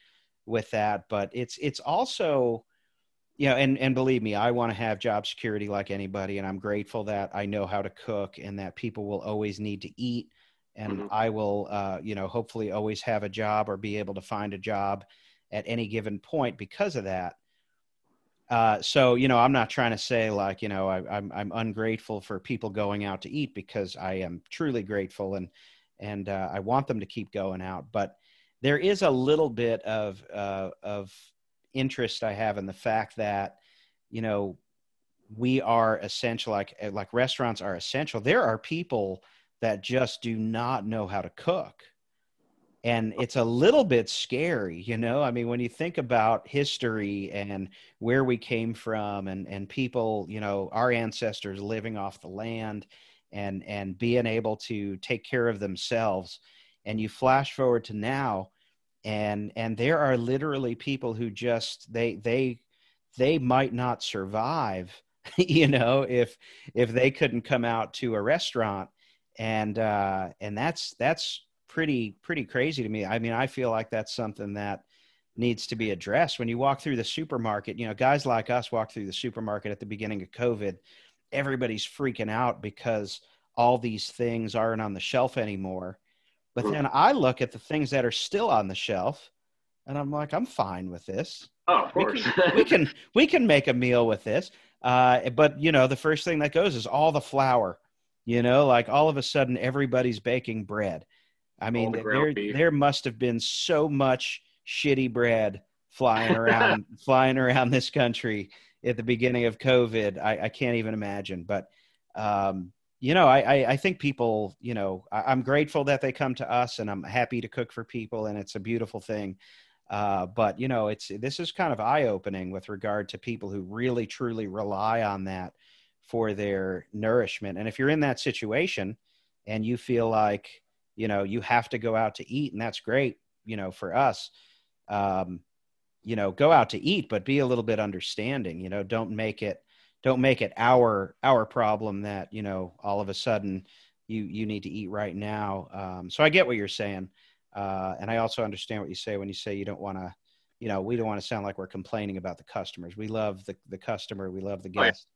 with that but it's it's also you know and and believe me i want to have job security like anybody and i'm grateful that i know how to cook and that people will always need to eat and mm-hmm. I will, uh, you know, hopefully always have a job or be able to find a job at any given point because of that. Uh, so you know, I'm not trying to say like you know I, am I'm, I'm ungrateful for people going out to eat because I am truly grateful and and uh, I want them to keep going out. But there is a little bit of uh, of interest I have in the fact that you know we are essential like like restaurants are essential. There are people that just do not know how to cook. And it's a little bit scary, you know. I mean, when you think about history and where we came from and, and people, you know, our ancestors living off the land and and being able to take care of themselves, and you flash forward to now, and and there are literally people who just they they they might not survive you know if if they couldn't come out to a restaurant and uh, and that's that's pretty pretty crazy to me. I mean, I feel like that's something that needs to be addressed when you walk through the supermarket. You know, guys like us walk through the supermarket at the beginning of COVID. Everybody's freaking out because all these things aren't on the shelf anymore. But mm-hmm. then I look at the things that are still on the shelf, and I'm like, I'm fine with this. Oh, of course. We can we can, we can make a meal with this. Uh, but you know, the first thing that goes is all the flour you know, like all of a sudden everybody's baking bread. I mean, the there there must have been so much shitty bread flying around flying around this country at the beginning of COVID. I, I can't even imagine. But um, you know, I, I, I, think people, you know, I, am grateful that they come to us and I'm happy to cook for people and it's a beautiful thing. Uh, but you know, it's this is kind of eye opening with regard to people who really truly rely on that for their nourishment. And if you're in that situation and you feel like you know you have to go out to eat, and that's great, you know, for us. Um, you know, go out to eat, but be a little bit understanding. You know, don't make it don't make it our our problem that you know all of a sudden you you need to eat right now. Um, so I get what you're saying. Uh, and I also understand what you say when you say you don't want to, you know, we don't want to sound like we're complaining about the customers. We love the, the customer. We love the guest.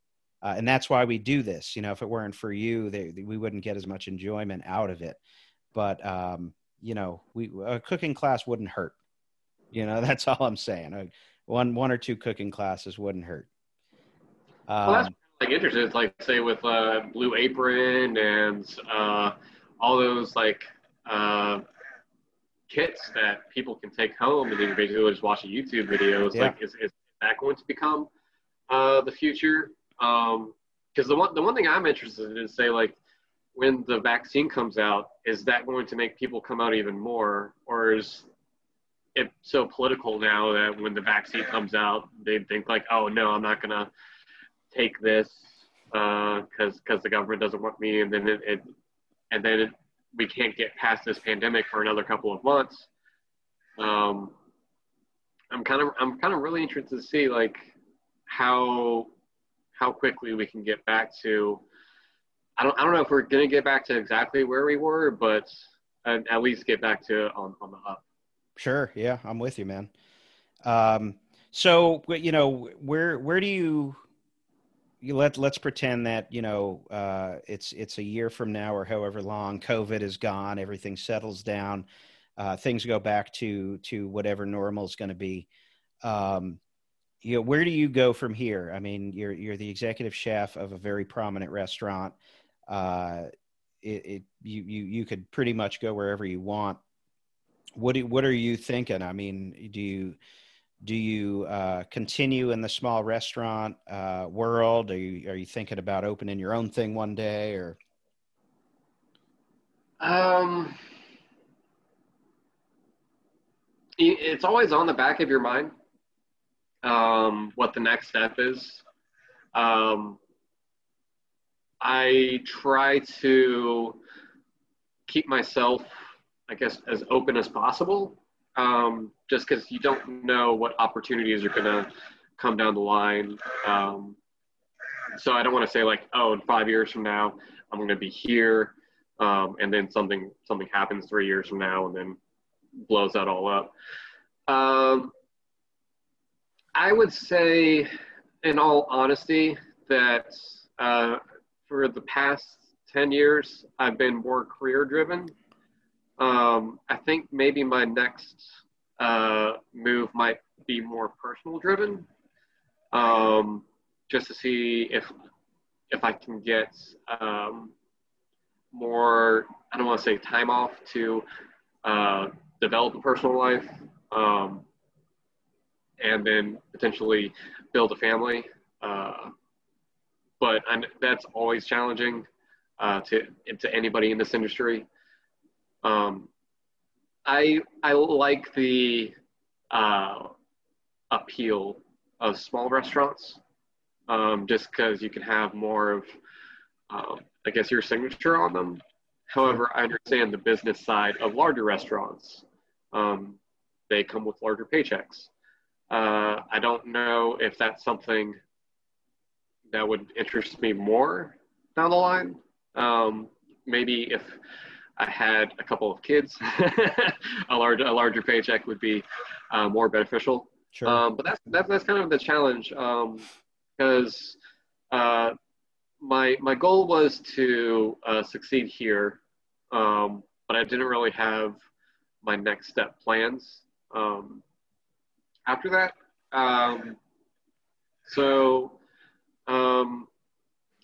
Uh, and that's why we do this. You know, if it weren't for you, they, we wouldn't get as much enjoyment out of it. But, um, you know, we, a cooking class wouldn't hurt. You know, that's all I'm saying. One, one or two cooking classes wouldn't hurt. Um, well, that's um, like interesting. It's like say with uh, Blue Apron and uh, all those like uh, kits that people can take home and then basically just watch a YouTube video. It's yeah. like, is, is that going to become uh, the future? Because um, the one the one thing I'm interested in is say like when the vaccine comes out, is that going to make people come out even more, or is it so political now that when the vaccine comes out, they think like, oh no, I'm not gonna take this because uh, because the government doesn't want me, and then it, it and then it, we can't get past this pandemic for another couple of months. Um, I'm kind of I'm kind of really interested to see like how how quickly we can get back to. I don't I don't know if we're gonna get back to exactly where we were, but at, at least get back to on on the up. Sure. Yeah, I'm with you, man. Um, so you know where where do you you let let's pretend that you know uh, it's it's a year from now or however long COVID is gone, everything settles down, uh, things go back to to whatever normal is going to be. Um, you know, where do you go from here? I mean, you're you're the executive chef of a very prominent restaurant. Uh, it, it you you you could pretty much go wherever you want. What do, what are you thinking? I mean, do you do you uh, continue in the small restaurant uh, world? Are you are you thinking about opening your own thing one day, or? Um, it's always on the back of your mind. Um, what the next step is. Um, I try to keep myself, I guess, as open as possible um, just because you don't know what opportunities are going to come down the line. Um, so I don't want to say like, oh, in five years from now, I'm going to be here, um, and then something something happens three years from now, and then blows that all up. Um, I would say, in all honesty, that uh, for the past ten years, I've been more career driven um, I think maybe my next uh, move might be more personal driven, um, just to see if if I can get um, more. I don't want to say time off to uh, develop a personal life, um, and then potentially build a family. Uh, but I'm, that's always challenging uh, to to anybody in this industry. Um, I I like the uh, appeal of small restaurants, um, just because you can have more of, um, I guess, your signature on them. However, I understand the business side of larger restaurants. Um, they come with larger paychecks. Uh, I don't know if that's something that would interest me more down the line. Um, maybe if I had a couple of kids, a large a larger paycheck would be uh, more beneficial. Sure. Um, but that's, that's that's kind of the challenge because um, uh, my my goal was to uh, succeed here, um, but I didn't really have my next step plans um, after that. Um, so um,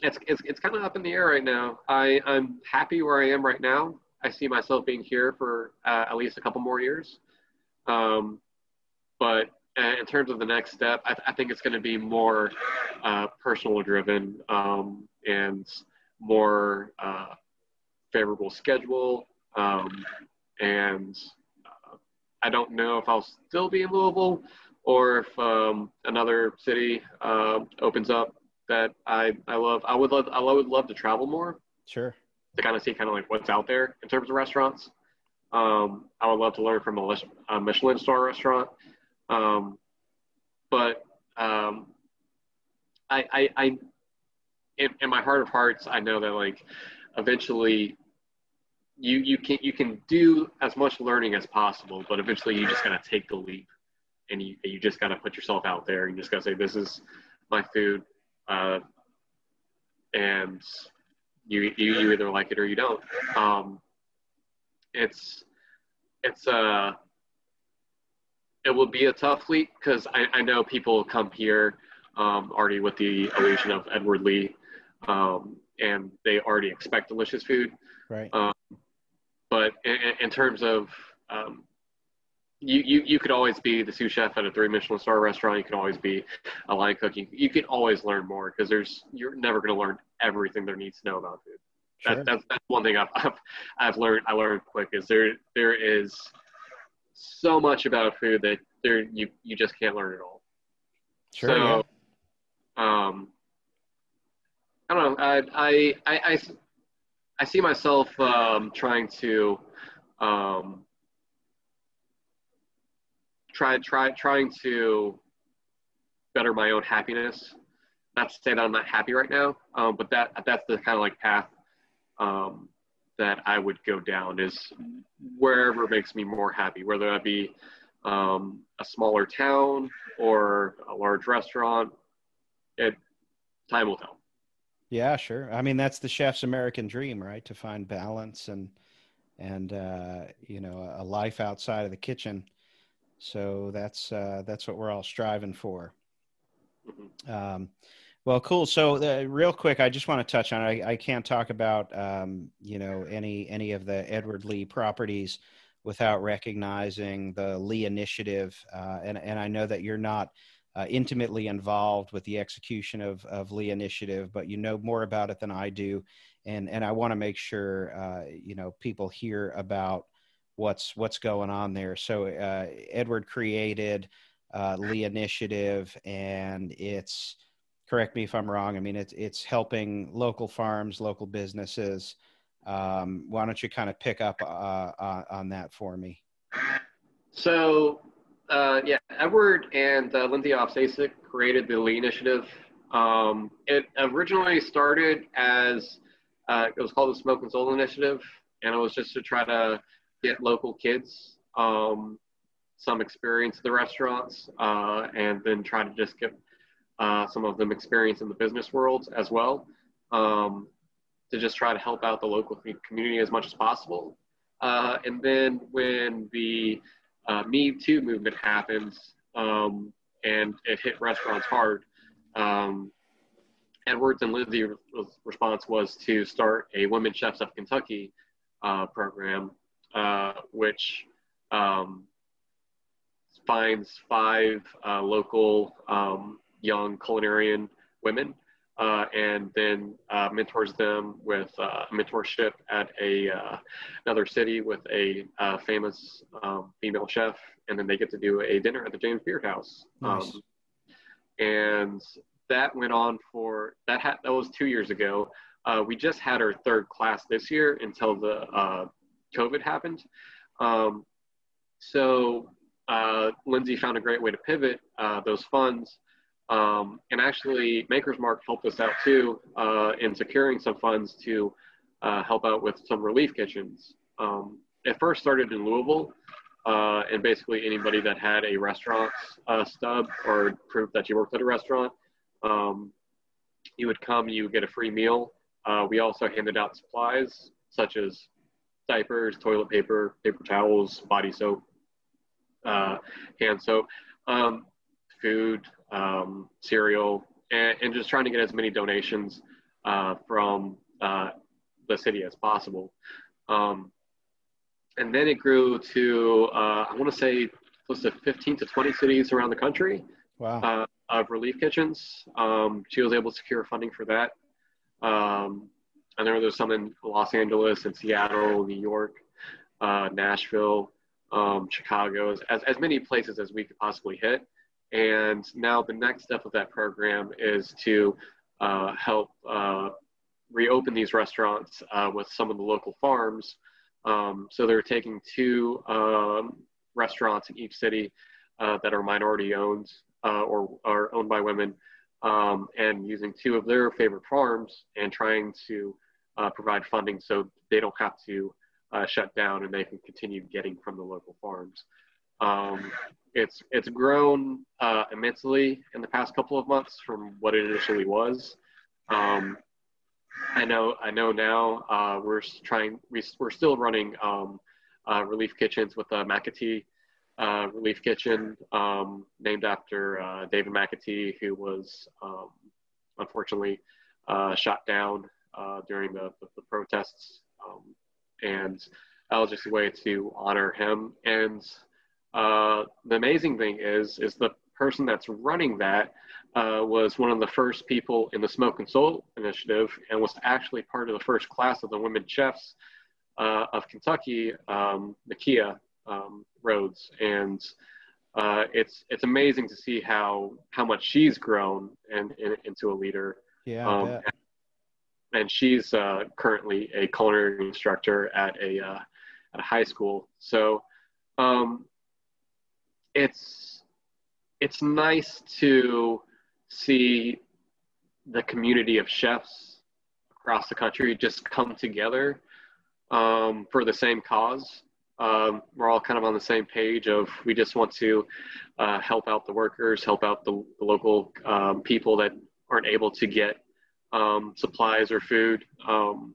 it's, it's, it's kind of up in the air right now. I, I'm happy where I am right now. I see myself being here for uh, at least a couple more years. Um, but uh, in terms of the next step, I, th- I think it's going to be more uh, personal driven um, and more uh, favorable schedule um, and uh, I don't know if I'll still be in Louisville or if um, another city uh, opens up that I, I love. I would love I would love to travel more Sure. To kind of see kind of like what's out there in terms of restaurants. Um, I would love to learn from a, a Michelin star restaurant. Um, but um, I, I, I in, in my heart of hearts, I know that like eventually you, you can, you can do as much learning as possible, but eventually you just got to take the leap and you, you just got to put yourself out there. And you just got to say, this is my food. Uh, and you, you, you either like it or you don't. Um, it's, it's, uh, it will be a tough leap because I, I know people come here um, already with the illusion of Edward Lee, um, and they already expect delicious food. Right. Um, but in, in terms of um, you, you, you could always be the sous chef at a three Michelin star restaurant. You can always be a line cook. You, you can always learn more because there's you're never going to learn everything there needs to know about food. Sure. That, that's, that's one thing I've, I've, I've learned. I learned quick is there there is so much about food that there you you just can't learn it all. Sure. yeah. So, um, I don't know. I, I, I, I, I see myself um, trying to um, try, try, trying to better my own happiness. Not to say that I'm not happy right now, um, but that that's the kind of like path um, that I would go down is wherever makes me more happy, whether that be um, a smaller town or a large restaurant. It time will tell. Yeah, sure. I mean, that's the chef's American dream, right? To find balance and and uh, you know a life outside of the kitchen. So that's uh, that's what we're all striving for. Mhm. Um, well, cool. So, uh, real quick, I just want to touch on. I, I can't talk about um, you know any any of the Edward Lee properties without recognizing the Lee Initiative, uh, and and I know that you're not uh, intimately involved with the execution of of Lee Initiative, but you know more about it than I do, and and I want to make sure uh, you know people hear about what's what's going on there. So, uh, Edward created uh, Lee Initiative, and it's correct me if I'm wrong. I mean, it's it's helping local farms, local businesses. Um, why don't you kind of pick up uh, on that for me? So, uh, yeah, Edward and uh, Lindsey Ofcacek created the Lee Initiative. Um, it originally started as uh, it was called the Smoke and Soul Initiative, and it was just to try to get local kids um, some experience at the restaurants, uh, and then try to just get uh, some of them experience in the business world as well, um, to just try to help out the local community as much as possible. Uh, and then when the uh, Me Too movement happened um, and it hit restaurants hard, um, Edwards and Lindsey's response was to start a Women Chefs of Kentucky uh, program, uh, which um, finds five uh, local um, young culinarian women uh, and then uh, mentors them with uh, mentorship at a uh, another city with a uh, famous um, female chef, and then they get to do a dinner at the James Beard House. Nice. Um, and that went on for that. Ha- that was two years ago. Uh, we just had our third class this year until the uh, COVID happened. Um, so uh, Lindsey found a great way to pivot uh, those funds um, and actually, Maker's Mark helped us out too uh, in securing some funds to uh, help out with some relief kitchens. Um, it first started in Louisville, uh, and basically anybody that had a restaurant uh, stub or proof that you worked at a restaurant, um, you would come, you would get a free meal. We also handed out supplies such as diapers, toilet paper, paper towels, body soap, uh, hand soap. Um, food, um, cereal, and, and, just trying to get as many donations uh, from uh, the city as possible. Um, and then it grew to, uh, I want to say, close to 15 to 20 cities around the country Wow. uh, of relief kitchens. Um, she was able to secure funding for that. Um, and there was some in Los Angeles and Seattle, New York, uh, Nashville. um, Chicago, as, as, as many places as we could possibly hit. And now the next step of that program is to uh, help uh, reopen these restaurants uh, with some of the local farms. Um, so they're taking two um, restaurants in each city uh, that are minority owned uh, or are owned by women um, and using two of their favorite farms and trying to uh, provide funding so they don't have to uh, shut down and they can continue getting from the local farms. Um, it's it's grown uh, immensely in the past couple of months from what it initially was. Um, I know I know now uh, we're trying we, we're still running um, uh, relief kitchens with uh, McAtee uh, Relief Kitchen, um, named after uh, David McAtee, who was um, unfortunately uh, shot down uh, during the, the, the protests. Um, and that was just a way to honor him. And uh, the amazing thing is, is the person that's running that uh, was one of the first people in the Smoke and Soul Initiative and was actually part of the first class of the women chefs of Kentucky, um, Nakia, um, Rhodes, and uh, it's it's amazing to see how how much she's grown and, and into a leader. Yeah. Um, and she's uh, currently a culinary instructor at a uh, at a high school. So um, it's it's nice to see the community of chefs across the country just come together um, for the same cause um, we're all kind of on the same page of we just want to uh, help out the workers, help out the, the local um, people that aren't able to get um, supplies or food. Um,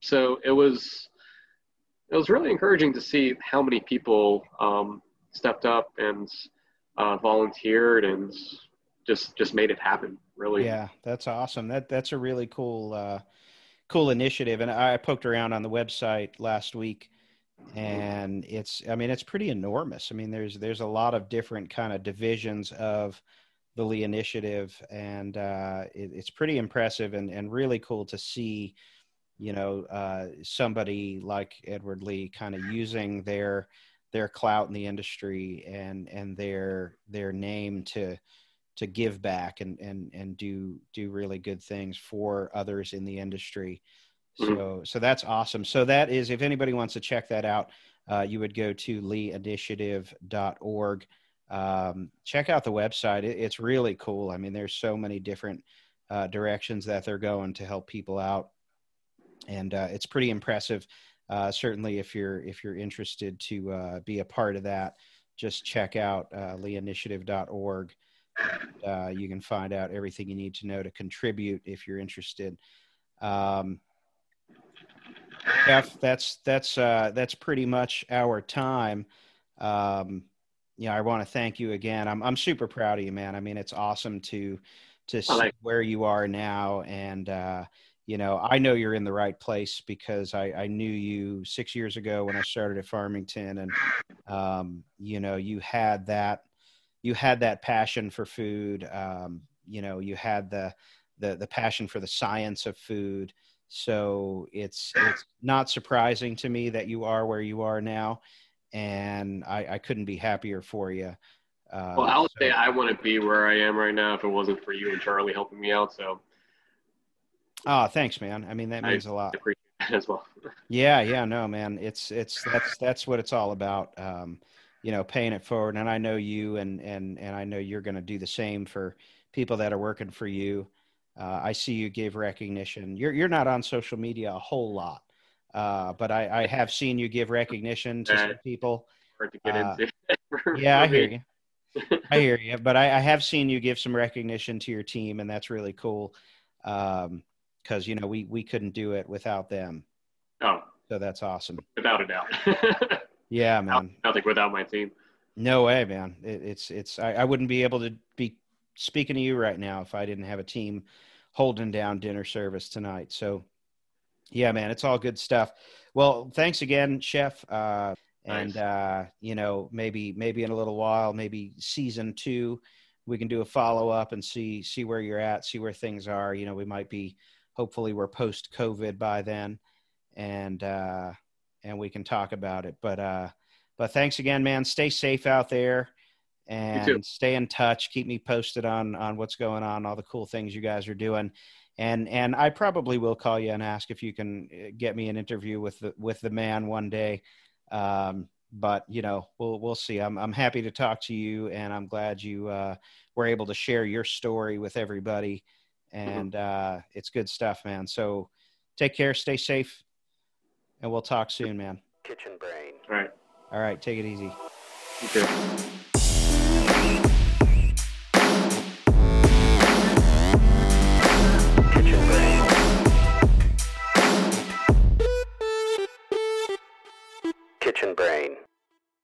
so it was it was really encouraging to see how many people um, stepped up and uh, volunteered and just just made it happen. Really, yeah, that's awesome. That that's a really cool uh, cool initiative. And I poked around on the website last week and it's i mean it's pretty enormous i mean there's there's a lot of different kind of divisions of the lee initiative and uh, it, it's pretty impressive and, and really cool to see you know uh, somebody like edward lee kind of using their their clout in the industry and and their their name to to give back and and and do do really good things for others in the industry Mm-hmm. So, so that's awesome. So that is, if anybody wants to check that out, uh, you would go to leeinitiative.org. Um, check out the website. It, it's really cool. I mean, there's so many different uh, directions that they're going to help people out, and uh, it's pretty impressive. Uh, certainly, if you're if you're interested to uh, be a part of that, just check out uh, leeinitiative.org. Uh, you can find out everything you need to know to contribute if you're interested. Um, Jeff, that's that's uh, that's pretty much our time. Um, yeah, I want to thank you again. I'm I'm super proud of you, man. I mean, it's awesome to to see where you are now, and uh, you know, I know you're in the right place because I, I knew you six years ago when I started at Farmington, and um, you know, you had that you had that passion for food. Um, you know, you had the the the passion for the science of food so it's it's not surprising to me that you are where you are now, and I, I couldn't be happier for you. Uh, well, I would so. say I wouldn't be where I am right now if it wasn't for you and Charlie helping me out. So. Oh, thanks, man. I mean, that means I a lot. As well. yeah, yeah, no, man. It's it's that's that's what it's all about. Um, you know, paying it forward. And I know you, and and and I know you're going to do the same for people that are working for you. Uh, I see you give recognition. You're you're not on social media a whole lot, uh, but I, I, have seen you give recognition to some people. Hard to get uh, into. yeah, I hear you. I hear you, but I, I, have seen you give some recognition to your team, and that's really cool. Because um, you know we we couldn't do it without them. Oh, so that's awesome. Without a doubt. yeah, man. Nothing without my team. No way, man. It, it's it's I, I wouldn't be able to be speaking to you right now if I didn't have a team holding down dinner service tonight. So, yeah, man, it's all good stuff. Well, thanks again, Chef. Uh, and uh, you know, maybe maybe in a little while, maybe season two, we can do a follow up and see see where you're at, see where things are. You know, we might be hopefully we're post COVID by then, and uh, and we can talk about it. But uh, but thanks again, man. Stay safe out there and stay in touch. Keep me posted on on what's going on, all the cool things you guys are doing. And and I probably will call you and ask if you can uh, get me an interview with the with the man one day. Um, but you know, we'll we'll see. I'm I'm happy to talk to you, and I'm glad you uh, were able to share your story with everybody. And uh, it's good stuff, man. So take care, stay safe, and we'll talk soon, man. Kitchen Brain. All right. All right, take it easy. You too.